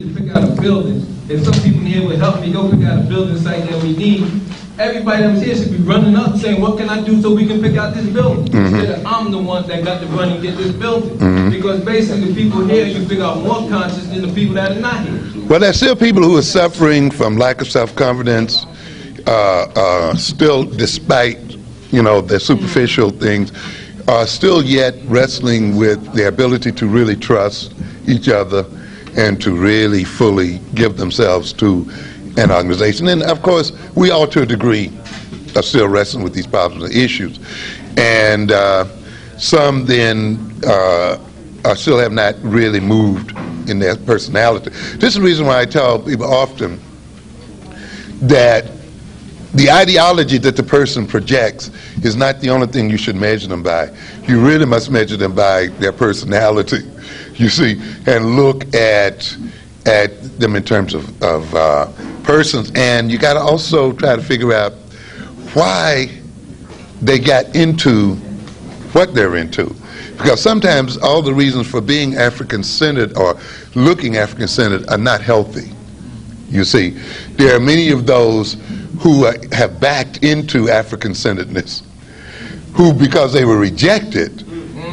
to pick out a building. If some people in here would help me go pick out a building site that we need, everybody that was here should be running up saying, what can I do so we can pick out this building? Instead of I'm the one that got to run and get this building. Because basically the people here, you figure out more conscious than the people that are not here. Well, there's still people who are suffering from lack of self-confidence, uh, uh, still, despite, you know, the superficial things, are still yet wrestling with the ability to really trust each other and to really fully give themselves to an organization. And of course, we all, to a degree, are still wrestling with these problems and issues. And uh, some then uh, are still have not really moved in their personality. This is the reason why I tell people often that the ideology that the person projects is not the only thing you should measure them by. You really must measure them by their personality, you see, and look at at them in terms of, of uh, persons. And you got to also try to figure out why they got into what they're into. Because sometimes all the reasons for being African centered or looking African centered are not healthy. You see, there are many of those who uh, have backed into African centeredness, who, because they were rejected,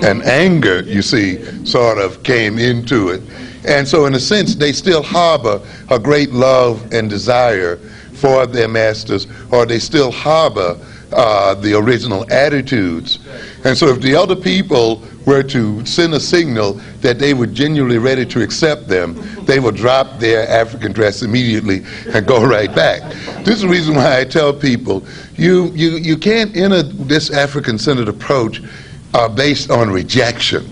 and anger, you see, sort of came into it. And so, in a sense, they still harbor a great love and desire for their masters, or they still harbor uh, the original attitudes. And so, if the other people were to send a signal that they were genuinely ready to accept them, they would drop their African dress immediately and go right back. This is the reason why I tell people you, you, you can't enter this African centered approach uh, based on rejection.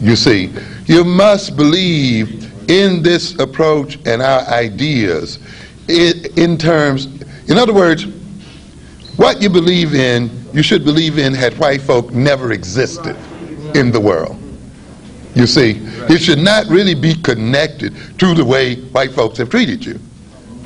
You see, you must believe in this approach and our ideas in, in terms, in other words, what you believe in, you should believe in had white folk never existed in the world. You see, it should not really be connected to the way white folks have treated you.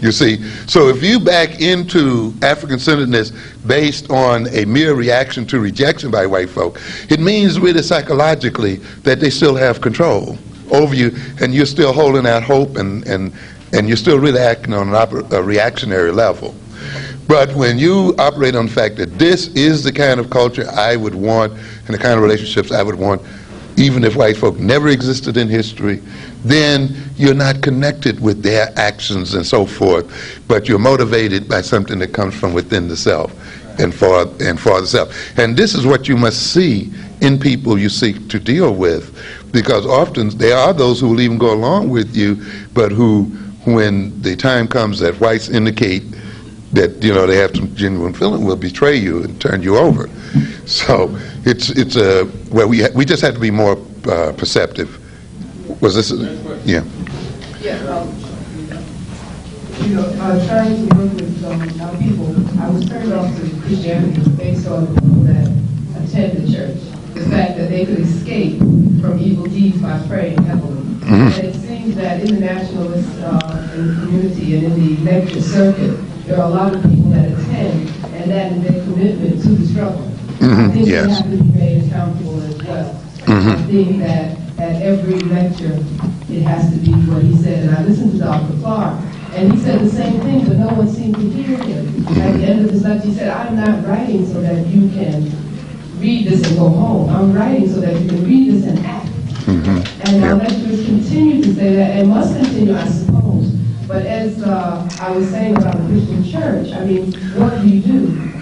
You see, so if you back into African centeredness based on a mere reaction to rejection by white folk, it means really psychologically that they still have control over you and you're still holding out hope and, and, and you're still really acting on an a reactionary level. But when you operate on the fact that this is the kind of culture I would want and the kind of relationships I would want, even if white folk never existed in history, then you're not connected with their actions and so forth, but you're motivated by something that comes from within the self and for and for the self. And this is what you must see in people you seek to deal with, because often there are those who will even go along with you, but who, when the time comes that whites indicate that you know they have some genuine feeling will betray you and turn you over. So it's it's a well we ha- we just have to be more uh, perceptive. Was this? A, yeah. Yeah, um, you know, uh, trying to work with um, our people, I was turned off to Christianity based on the people that attend the church. The fact that they could escape from evil deeds by praying heavily. And it seems that in the nationalist uh, in the community and in the lecture circuit, there are a lot of people that attend, and that is their commitment to the struggle. Mm-hmm. I think yes. they have to be made accountable as well. Mm-hmm. I think that at every lecture, it has to be what he said. And I listened to Dr. Clarke, and he said the same thing, but no one seemed to hear him. Mm-hmm. At the end of his lecture, he said, I'm not writing so that you can read this and go home. I'm writing so that you can read this and act. And our lecturers continue to say that, and must continue, I suppose. But as uh, I was saying about the Christian church, I mean, what do you do?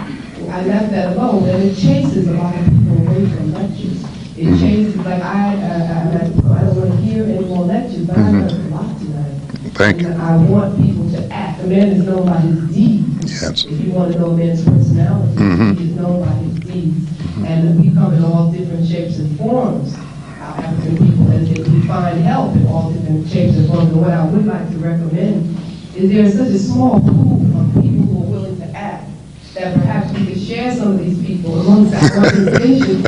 I left that alone, and it chases a lot of people away from lectures. It mm-hmm. chases, like, I, uh, uh I, I don't want to hear any more lectures, but I mm-hmm. learned a lot tonight. Thank you. I want people to act. A man is known by his deeds. Yes. If you want to know a man's personality, mm-hmm. he is known by his deeds. And we come in all different shapes and forms, in all different shapes and forms. And what I would like to recommend is there is such a small pool of people who are willing to act that perhaps we could share some of these people amongst our organizations.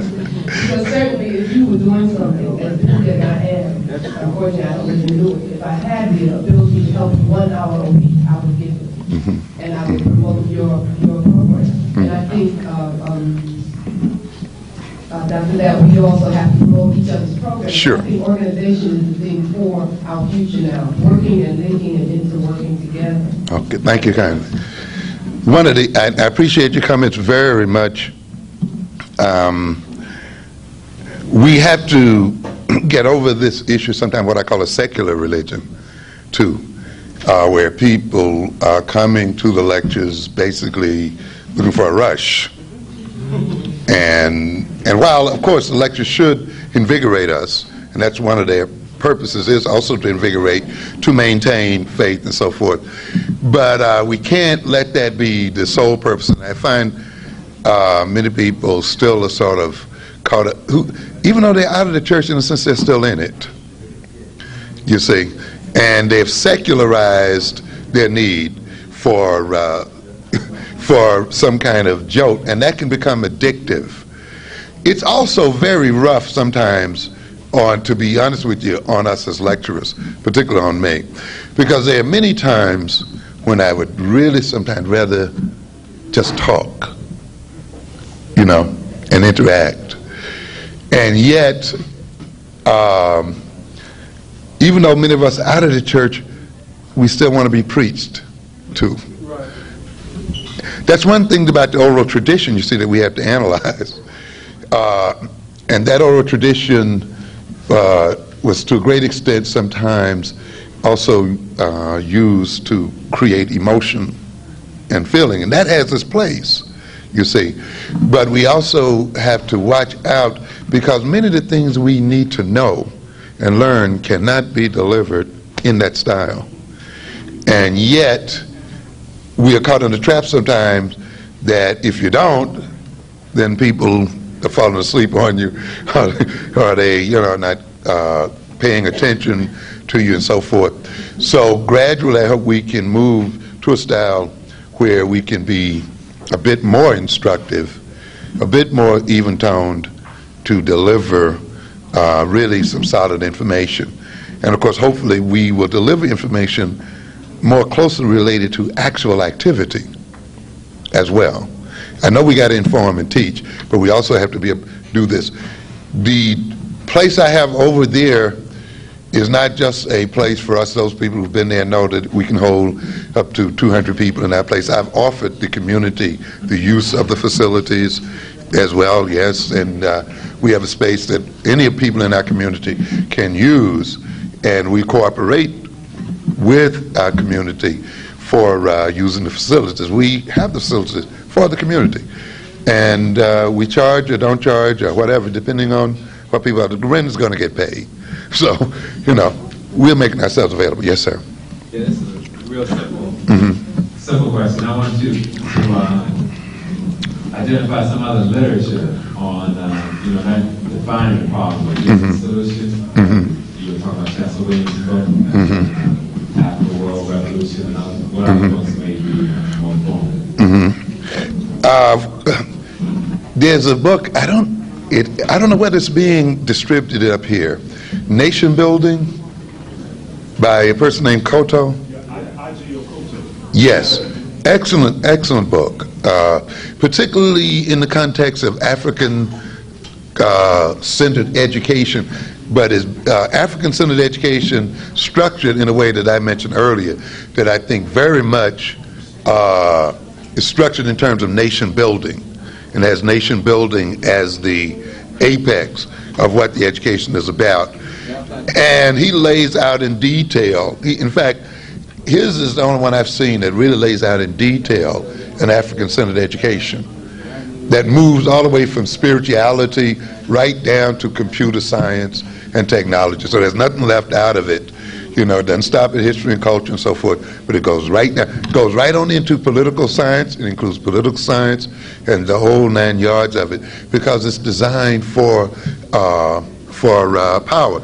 Because certainly if you were doing something as big as I am, unfortunately I don't even do it. If I had the ability to help you one hour a week, I would give it. Mm-hmm. And I would promote your, your program. And I think, for that, we also have to promote each other's programs. Sure. Think organization is the thing for our future now, working and linking and interworking together. Okay, thank you kindly. One of the, I I appreciate your comments very much. Um, We have to get over this issue, sometimes what I call a secular religion, too, uh, where people are coming to the lectures basically looking for a rush. And, and while, of course, the lectures should invigorate us, and that's one of their purposes, is also to invigorate, to maintain faith and so forth. But uh, we can't let that be the sole purpose. And I find uh, many people still are sort of caught up, who, even though they're out of the church, in a sense, they're still in it. You see? And they've secularized their need for uh, for some kind of jolt, and that can become addictive. It's also very rough sometimes on, to be honest with you, on us as lecturers, particularly on me, because there are many times when I would really sometimes rather just talk, you know, and interact. And yet, um, even though many of us are out of the church, we still want to be preached to. That's one thing about the oral tradition, you see, that we have to analyze. Uh, and that oral tradition uh, was to a great extent sometimes also uh, used to create emotion and feeling. And that has its place, you see. But we also have to watch out because many of the things we need to know and learn cannot be delivered in that style. And yet, we are caught in the trap sometimes that if you don't, then people are falling asleep on you, or they, you know, not uh, paying attention to you and so forth. So gradually, I hope we can move to a style where we can be a bit more instructive, a bit more even-toned to deliver uh, really some solid information. And of course, hopefully, we will deliver information more closely related to actual activity as well. I know we got to inform and teach, but we also have to be do this. The place I have over there is not just a place for us, those people who've been there know that we can hold up to 200 people in that place. I've offered the community the use of the facilities as well, yes, and uh, we have a space that any people in our community can use, and we cooperate with our community for uh, using the facilities. We have the facilities for the community, and uh, we charge or don't charge or whatever, depending on what people are. The rent is going to get paid, so you know we're making ourselves available. Yes, sir. Yeah, this is a real simple, simple question. I want you to uh, identify some other literature on, uh, you know, not defining the problem, but just the solution. You were talking about Williams' book, uh, after the World Revolution, what other books may be more informative? Uh, there's a book. I don't. It. I don't know whether it's being distributed up here. Nation Building by a person named Koto. Yes, excellent, excellent book. Uh, particularly in the context of African uh, centered education, but is uh, African centered education structured in a way that I mentioned earlier, that I think very much uh, is structured in terms of nation building and has nation building as the apex of what the education is about. And he lays out in detail, he, in fact, his is the only one I've seen that really lays out in detail an African centered education that moves all the way from spirituality right down to computer science and technology. So there's nothing left out of it. You know, it doesn't stop at history and culture and so forth, but it goes right now, goes right on into political science. It includes political science and the whole nine yards of it because it's designed for uh, for uh, power.